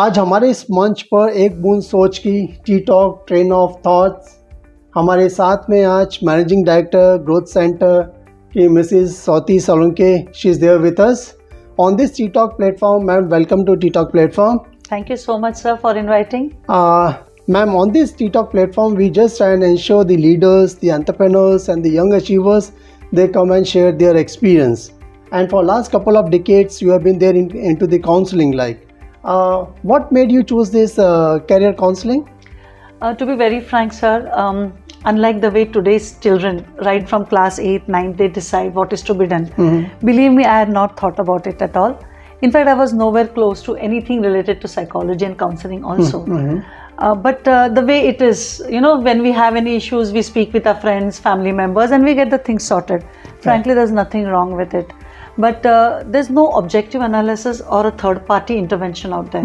आज हमारे इस मंच पर एक बूंद सोच की T talk train of thoughts हमारे साथ में आज मैनेजिंग डायरेक्टर ग्रोथ सेंटर की Mrs Sauti सलोंके she is there with us on this T talk platform ma'am welcome to T talk platform thank you so much sir for inviting ma'am on this T talk platform we just and ensure the leaders the entrepreneurs and the young achievers they come and share their experience and for last couple of decades you have been there into the counselling like uh, what made you choose this uh, career counseling? Uh, to be very frank, sir, um, unlike the way today's children, right from class 8, 9, they decide what is to be done. Believe me, I had not thought about it at all. In fact, I was nowhere close to anything related to psychology and counseling, also. Uh, but uh, the way it is, you know, when we have any issues, we speak with our friends, family members, and we get the things sorted. Frankly, there's nothing wrong with it. But uh, there's no objective analysis or a third-party intervention out there.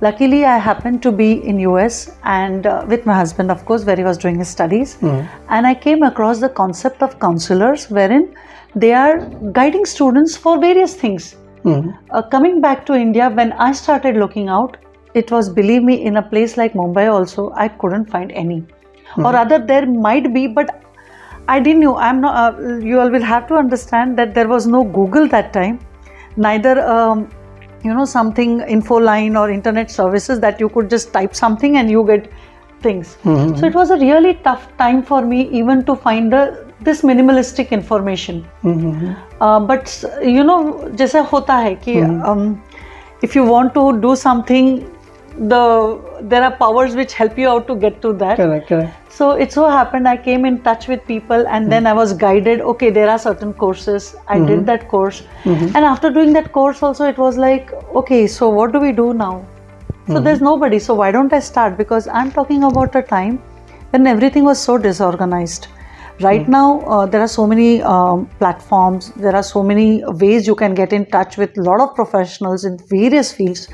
Luckily, I happened to be in US and uh, with my husband, of course, where he was doing his studies, and I came across the concept of counselors, wherein they are guiding students for various things. Uh, coming back to India, when I started looking out, it was, believe me, in a place like Mumbai also, I couldn't find any. Or rather, there might be, but I didn't know. I'm not. Uh, you all will have to understand that there was no Google that time, neither. Um, you know something info line or internet services that you could just type something and you get things mm-hmm. so it was a really tough time for me even to find uh, this minimalistic information mm-hmm. uh, but you know jaisa hota hai ki if you want to do something the there are powers which help you out to get to that. Correct, correct. so it so happened I came in touch with people and then hmm. I was guided okay there are certain courses. I did hmm. that course. Hmm. And after doing that course also it was like okay so what do we do now? So there's nobody. So why don't I start? Because I'm talking about a time when everything was so disorganized. Right now uh, there are so many um, platforms. There are so many ways you can get in touch with a lot of professionals in various fields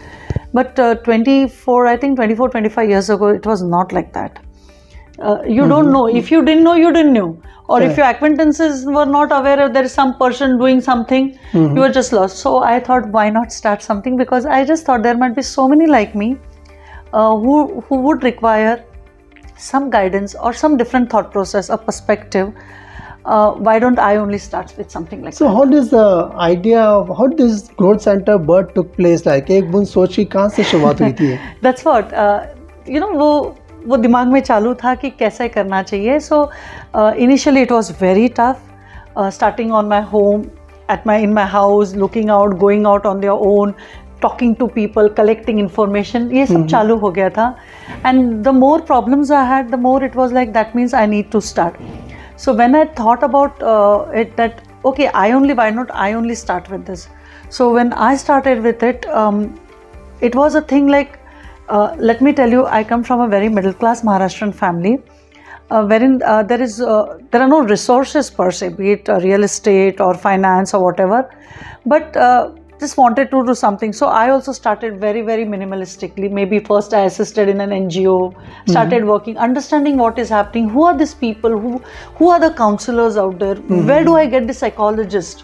but uh, 24 i think 24 25 years ago it was not like that. Uh, you don't know. If you didn't know you didn't know or if your acquaintances were not aware of there is some person doing something you were just lost. So i thought why not start something? Because i just thought there might be so many like me uh, who who would require some guidance or some different thought process or perspective uh, why don't i only start with something like So, how does the idea of how does growth center birth took place? Like, एक बूंद सोच की कहाँ से शुरुआत हुई थी? That's what you know वो वो दिमाग में चालू था कि कैसे करना चाहिए so initially it was very tough starting on my home at my in my house looking out going out on their own talking to people collecting information ये सब चालू हो गया था and the more problems I had the more it was like that means I need to start so when i thought about uh, it that okay i only why not i only start with this? So when i started with it um, it was a thing like uh, let me tell you i come from a very middle class maharashtrian family uh, wherein uh, there is uh, there are no resources per se be it uh, real estate or finance or whatever. But uh, just wanted to do something so i also started very very minimalistically maybe first i assisted in an ngo started working understanding what is happening who are these people who who are the counselors out there where do i get the psychologist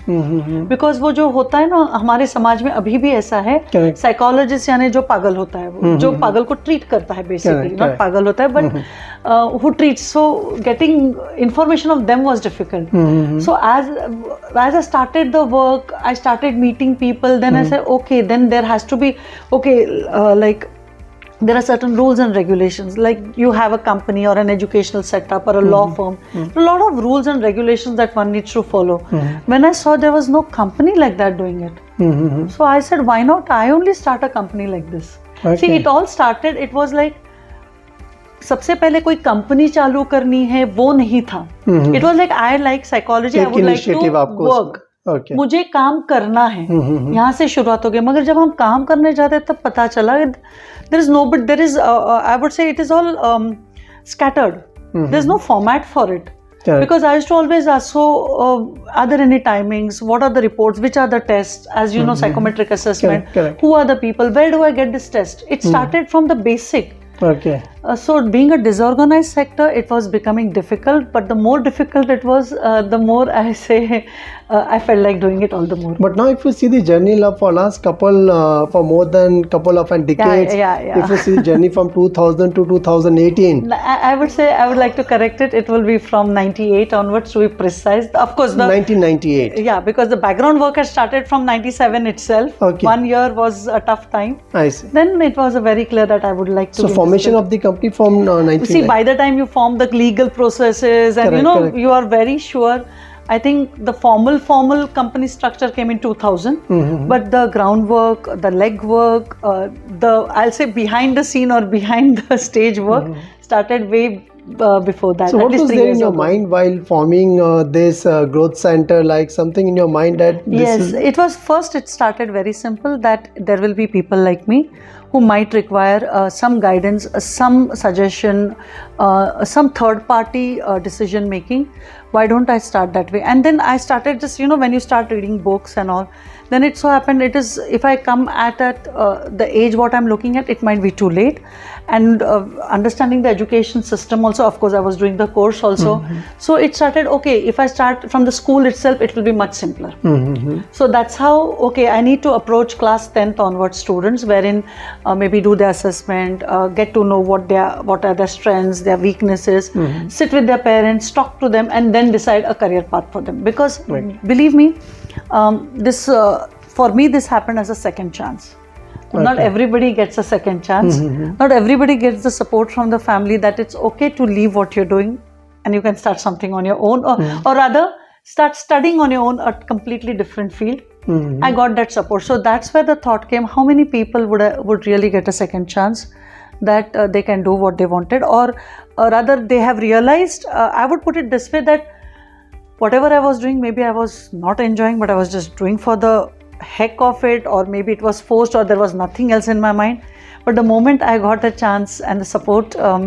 because वो जो होता है ना हमारे समाज में अभी भी ऐसा है Correct. साइकोलॉजिस्ट यानी जो पागल होता है वो जो पागल को ट्रीट करता है बेसिकली Correct, नॉट correct. पागल होता है but who treat so getting information of them was difficult so as as i started the work i started meeting people then i said okay then there has to be okay uh, like there are certain rules and regulations like you have a company or an educational setup or a law firm a lot of rules and regulations that one needs to follow when i saw there was no company like that doing it so i said why not i only start a company like this see Okay. it all started it was like सबसे पहले कोई company चालू करनी है वो नहीं था it was like I like psychology आई एक वुड लाइक initiative टू आपको वर्क Okay. मुझे काम करना है। यहाँ से शुरुआत हो गई मगर जब हम काम करने जाते हैं तब पता चला there is no but there is I would say it is all scattered there is no format for it because I to always also other any timings what are the report which are the test as you know psychometric assessment who are the people where do I get this test it started from the basic Uh, so being a disorganized sector, it was becoming difficult. But the more difficult it was, uh, the more I say uh, I felt like doing it all the more. But now, if you see the journey love for last couple, uh, for more than couple of decades, yeah, yeah. yeah. if you see the journey from 2000 to 2018, I, I would say I would like to correct it. It will be from 98 onwards to be precise. Of course, the 1998. yeah, because the background work had started from 97 itself. Okay. One year was a tough time. I see. Then it was a very clear that I would like to. So formation interested. of the company from uh, 19. See, by the time you form the legal processes and you know correct. you are very sure. I think the formal formal company structure came in 2000, Mm-hmm. but the groundwork, the legwork, uh, the I'll say behind the scene or behind the stage work started way uh, before that. Mm-hmm. so what was there in your ago. mind while forming uh, this uh, growth center? Like something in your mind that this yes is it was first it started very simple that there will be people like me who might require uh, some guidance uh, some suggestion uh, some third party uh, decision making. Why don't i start that way? And then i started just you know when you start reading books and all then it so happened it is if i come at at uh, the age what i'm looking at it might be too late. And uh, understanding the education system also of course i was doing the course also. So it started okay if i start from the school itself it will be much simpler. So that's how okay i need to approach class 10th onward students wherein uh, maybe do the assessment uh, get to know what their what are their strengths their weaknesses sit with their parents talk to them and then decide a career path for them. Because believe me um, this uh, for me this happened as a second chance. Not everybody gets a second chance. Not everybody gets the support from the family that it's okay to leave what you're doing and you can start something on your own or, or rather start studying on your own a completely different field. Mm-hmm. i got that support. So that's where the thought came how many people would uh, would really get a second chance that uh, they can do what they wanted? Or uh, rather they have realized uh, i would put it this way that whatever I was doing, maybe I was not enjoying, but I was just doing for the heck of it, or maybe it was forced, or there was nothing else in my mind. But the moment I got the chance and the support, um,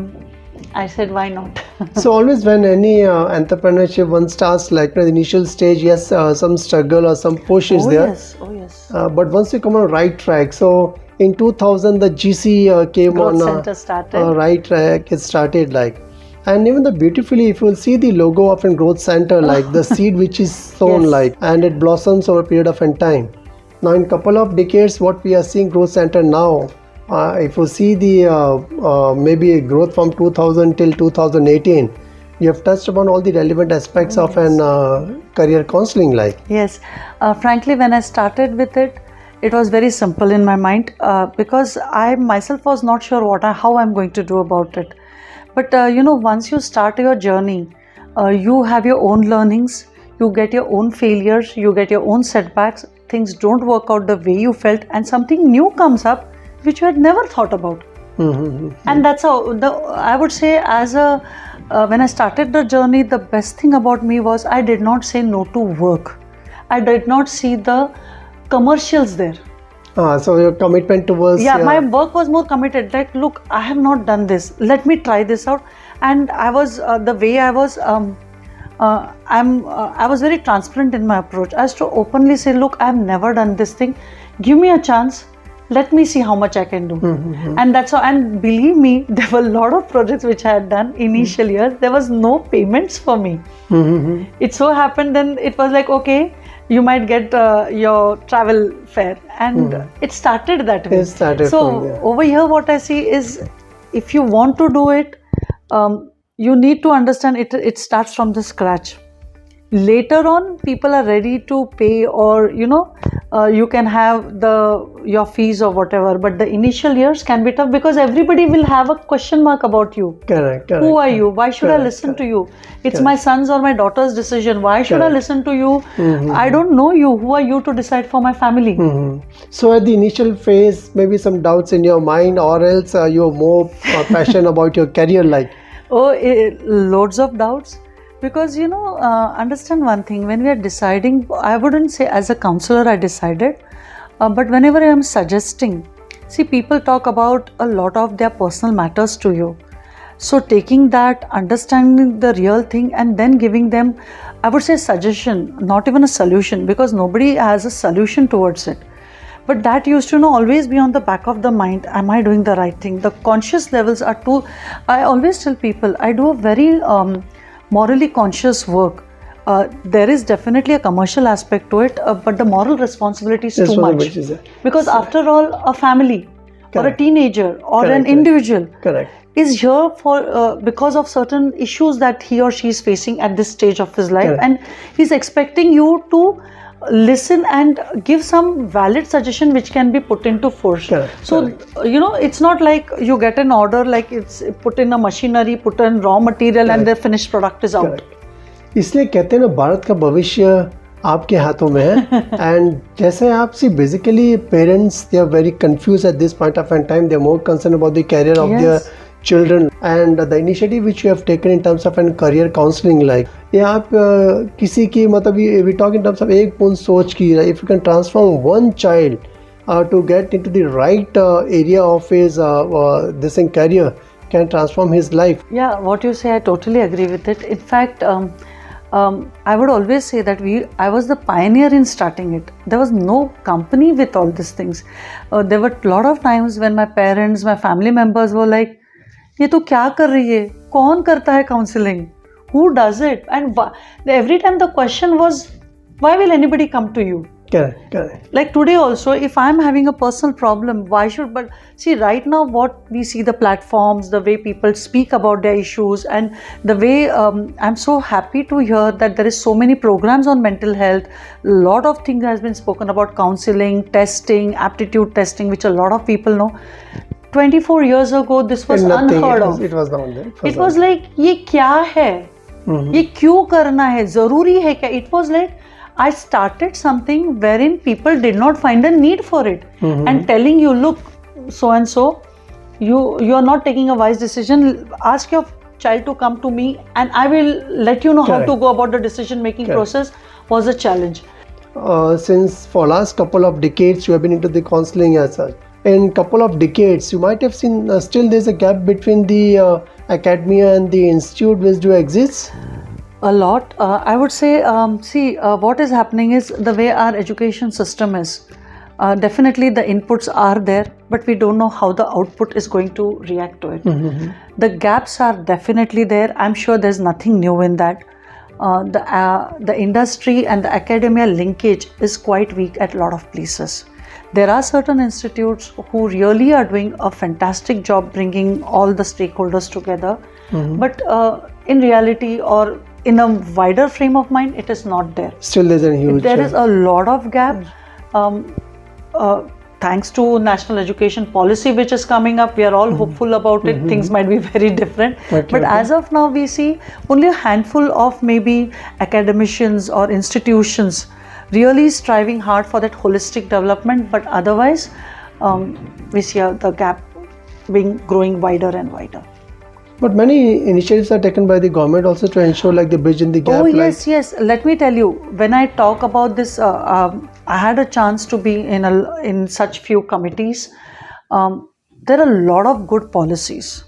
I said, why not? so always when any uh, entrepreneurship one starts like the initial stage yes uh, some struggle or some push is oh, there yes, oh, yes. uh, but once you come on right track so in 2000 the gc uh, came Growth on uh, Center started. uh, right track it started like and even the beautifully if you will see the logo of a growth center like the seed which is sown Yes. like and it blossoms over a period of time now in couple of decades what we are seeing growth center now uh, if you see the uh, uh, maybe a growth from 2000 till 2018 you have touched upon all the relevant aspects of an uh, career counseling like Yes, uh, frankly, when I started with it, it was very simple in my mind uh, because I myself was not sure what I, how I'm going to do about it. But uh, you know, once you start your journey, uh, you have your own learnings, you get your own failures, you get your own setbacks. Things don't work out the way you felt, and something new comes up which you had never thought about. And that's how the i would say as a uh, when i started the journey the best thing about me was i did not say no to work. I did not see the commercials there uh, so your commitment towards yeah, uh, my work was more committed. Like look i have not done this. Let me try this out. And i was uh, the way i was um, uh, i'm uh, i was very transparent in my approach. I used to openly say look i've never done this thing. Give me a chance. Let me see how much i can do. And that's how and believe me there were a lot of projects which i had done initial years. There was no payments for me. Mhm. it so happened then it was like okay you might get uh, your travel fare. And it started that way. It started so over here what i see is if you want to do it um, you need to understand it it starts from the scratch. Later on people are ready to pay or you know uh, you can have the your fees or whatever but the initial years can be tough because everybody will have a question mark about you. Correct correct who are you? Why should i Correct, listen to you? It's my son's or my daughter's decision. Why should i listen to you? I don't know you. Who are you to decide for my family? Mhm. So at the initial phase, maybe some doubts in your mind, or else uh, you're more uh, passionate about your career. Like, oh eh, loads of doubts because you know uh, understand one thing. When we are deciding i wouldn't say as a counselor i decided uh, but whenever i am suggesting see people talk about a lot of their personal matters to you. So taking that understanding the real thing and then giving them i would say suggestion not even a solution because nobody has a solution towards it. But that used to you know always be on the back of the mind am i doing the right thing? The conscious levels are too i always tell people i do a very um, morally conscious work uh, there is definitely a commercial aspect to it, uh, but the moral responsibility is too much. is Because after all, a family or a teenager or Correct, an individual Correct. is here for uh, because of certain issues that he or she is facing at this stage of his life, Correct. and he's expecting you to listen and give some valid suggestion which can be put into force Correct, so uh, you know it's not like you get an order like it's put in a machinery put in raw material and the finished product is out. इसलिए कहते हैं ना भारत का भविष्य आपके हाथों में है एंड जैसे आप see basically parents they are very confuse at this point of and time they are more concern about the career of their children and the initiative which you have taken in terms of an career counseling like यहाँ किसी की मतलब we talk in terms of एक पुन सोच की if you can transform one child to get in to the right area of is this in career can transform his life या what you say I totally agree with it in fact I would always say that we I was the pioneer in starting it there was no company with all this things there were lot of times when my parents my family members वो like ये तो क्या कर रही है? कौन करता है counselling who does it? And every time the question was why will anybody come to you? Correct correct. Like today also if i'm having a personal problem why should but see right now what we see the platforms the way people speak about their issues and the way um, i'm so happy to hear that there is so many programs on mental health. A lot of things has been spoken about counseling testing aptitude testing which a lot of people know. 24 years ago this was unheard of. it was, it was, it was like ye kya hai? ये क्यों करना है ज़रूरी है क्या it was like I started something wherein people did not find a need for it and telling you look so and so you you are not taking a wise decision ask your child to come to me and I will let you know Correct. how to go about the decision making Correct. process was a challenge uh, since for last couple of decades you have been into the counseling as such in couple of decades you might have seen uh, still there's a gap between the uh, academia and the institute which do exist A lot. Uh, I would say, um, see, uh, what is happening is the way our education system is. Uh, definitely, the inputs are there, but we don't know how the output is going to react to it. The gaps are definitely there. I'm sure there's nothing new in that. Uh, the uh, the industry and the academia linkage is quite weak at a lot of places. There are certain institutes who really are doing a fantastic job bringing all the stakeholders together, but uh, in reality or in a wider frame of mind, it is not there. still there's a huge There uh, a lot of gap. Um, uh, thanks to national education policy which is coming up, we are all hopeful about it. Things might be very different, Okay, but okay. as of now, we see only a handful of maybe academicians or institutions really striving hard for that holistic development. But otherwise, um, we see the gap being growing wider and wider. but many initiatives are taken by the government also to ensure like the bridge in the gap Oh like yes, yes. Let me tell you, when I talk about this, uh, um, I had a chance to be in a in such few committees. Um, there are a lot of good policies.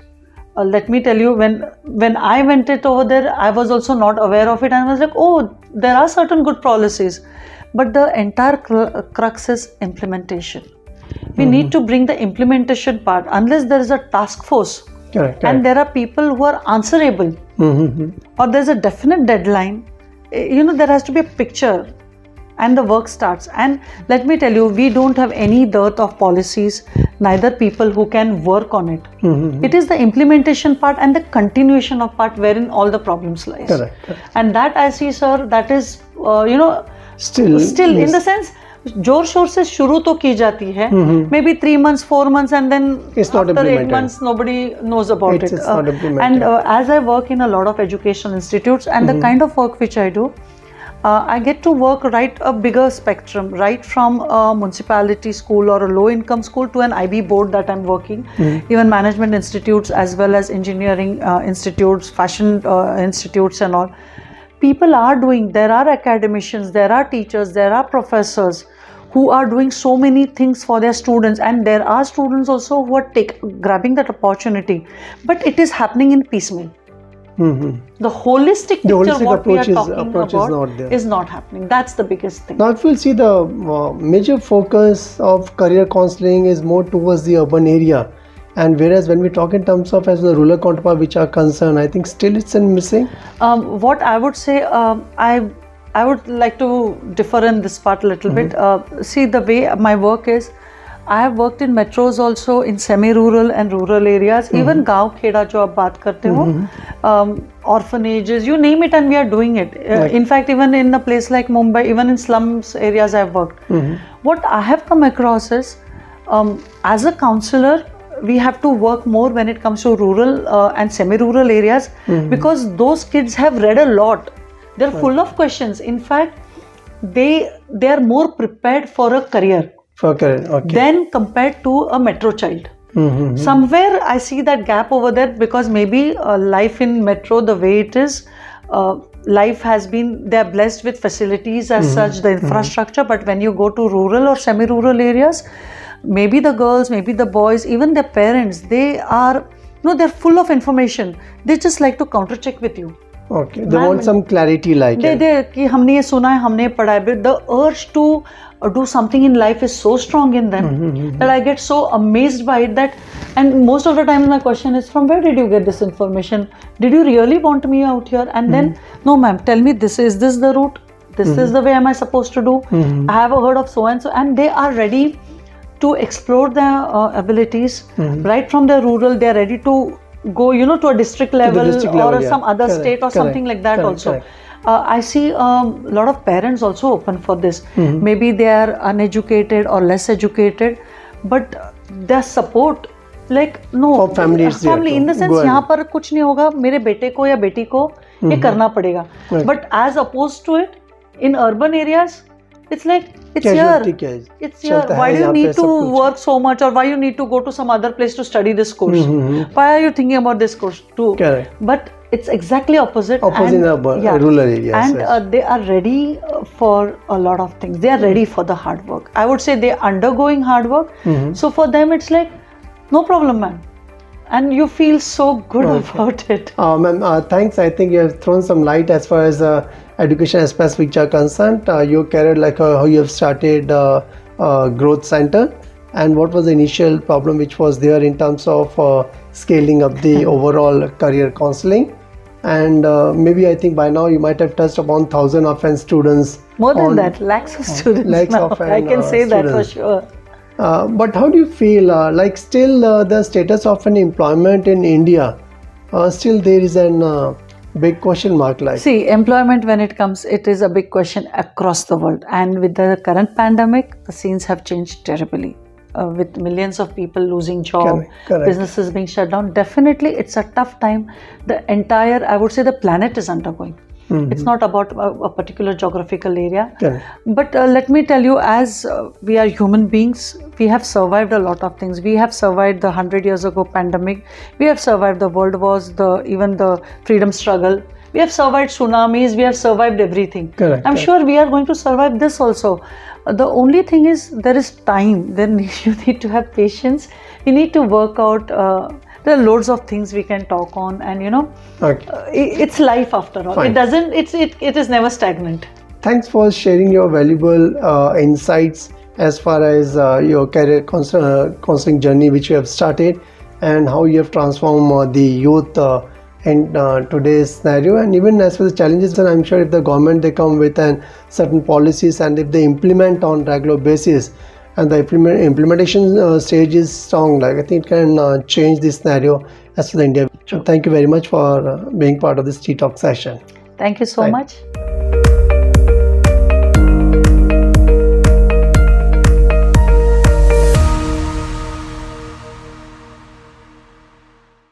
Uh, let me tell you, when when I went it over there, I was also not aware of it, and I was like, oh, there are certain good policies, but the entire cru- crux is implementation. We need to bring the implementation part. Unless there is a task force correct, and correct. there are people who are answerable Mhm. or there's a definite deadline eh, you know there has to be a picture and the work starts and let me tell you we don't have any dearth of policies neither people who can work on it Mhm. it is the implementation part and the continuation of part wherein all the problems lies correct, correct. and that i see sir that is uh, you know still still in the sense ज़ोर शोर से शुरू तो की जाती है may be three months four months and then after eight months nobody knows about it and as I work in a lot of education institutes and the kind of work which I do Uh, I get to work right a bigger spectrum, right from a municipality school or a low income school to an IB board that I'm working, mm-hmm. even management institutes as well as engineering uh, institutes, fashion uh, institutes, and all. People are doing there are academicians there are teachers there are professors who are doing so many things for their students and there are students also who are take, grabbing that opportunity but it is happening in piecemeal Mhm. The holistic The picture, holistic what we are approach is- talking approach is not there. is not happening. That's the biggest thing. Now, if you'll see the uh, major focus of career counseling is more towards the urban area, and whereas when we talk in terms of as the rural counterpart which are concerned, I think still it's in missing. Um, what I would say, um, I I would like to differ in this part a little bit. Uh, see, the way my work is, I have worked in metros also in semi-rural and rural areas. Even गांव खेड़ा जो आप बात करते हो, um, orphanages, you name it, and we are doing it. Uh, Right. In fact, even in a place like Mumbai, even in slums areas, I have worked. What I have come across is, um, as a counselor, we have to work more when it comes to rural uh, and semi-rural areas because those kids have read a lot. They're full of questions. In fact, they they are more prepared for a career For career, okay. than compared to a metro child. Mhm. Somewhere I see that gap over there because maybe uh, life in metro, the way it is, uh, life has been they are blessed with facilities as such, the infrastructure. But when you go to rural or semi-rural areas, maybe the girls, maybe the boys, even their parents, they are no, they're full of information. They just like to counter check with you. Okay, they Ma'am, want some clarity like they it. दे कि हमने ये सुना है हमने पढ़ा है but the urge to uh, do something in life is so strong in them that I get so amazed by it that and most of the time my question is from where did you get this information did you really want me out here and then no ma'am tell me this is this the route this is the way am I supposed to do I have heard of so and so and they are ready to explore their uh, abilities right from the rural they are ready to go you know to a district level, district or level, yeah. some other Correct, state or correct, something like that correct, also correct. uh, I see a um, lot of parents also open for this. Mm-hmm. Maybe they are uneducated or less educated, but their support like no For family is there family to in the go sense ahead. यहाँ पर कुछ नहीं होगा मेरे बेटे को या बेटी को ये करना पड़ेगा Right. but as opposed to it in urban areas it's like it's your. here. It's here. Why do you need to work so much or why you need to go to some other place to study this hmm, course? Mm-hmm. Why are you thinking about this course too? Correct. But it's exactly opposite. Opposite and, the uh, yeah, rural areas. And yes. uh, they are ready uh, for a lot of things. They are ready for the hard work. I would say they're undergoing hard work. Mm-hmm. So for them, it's like, no problem, man and you feel so good okay. about it. Uh, um, and, uh, thanks. I think you have thrown some light as far as uh, education aspects which are concerned. Uh, your career, like uh, how you have started uh, uh, Growth Center, and what was the initial problem which was there in terms of uh, scaling up the overall career counseling. And uh, maybe I think by now you might have touched upon thousand of and students. more than that lakhs of students lakhs now of i can say that for sure Uh, but how do you feel? Uh, like still uh, the status of an employment in India, uh, still there is an uh, big question mark. Like See, employment when it comes, it is a big question across the world. And with the current pandemic, the scenes have changed terribly. Uh, with millions of people losing job, Correct, correct. businesses being shut down, definitely it's a tough time. The entire, I would say, the planet is undergoing. It's not about a, a particular geographical area. But uh, let me tell you, as uh, we are human beings, we have survived a lot of things. We have survived the hundred years ago pandemic. We have survived the world wars, the even the freedom struggle. We have survived tsunamis. We have survived everything. Correct, I'm correct. sure we are going to survive this also. The only thing is there is time. Then you need to have patience. You need to work out. Uh, there are loads of things we can talk on, and you know, okay. uh, it's life after all. Fine. It doesn't. It's it. It is never stagnant. Thanks for sharing your valuable uh, insights as far as uh, your career cons- uh, counseling journey which you have started and how you have transformed uh, the youth uh, in uh, today's scenario and even as for the challenges and i'm sure if the government they come with an certain policies and if they implement on regular basis and the implement, implementation uh, stage is strong like i think it can uh, change this scenario as for the india so thank you very much for uh, being part of this T-Talk session Thank you so Right. much.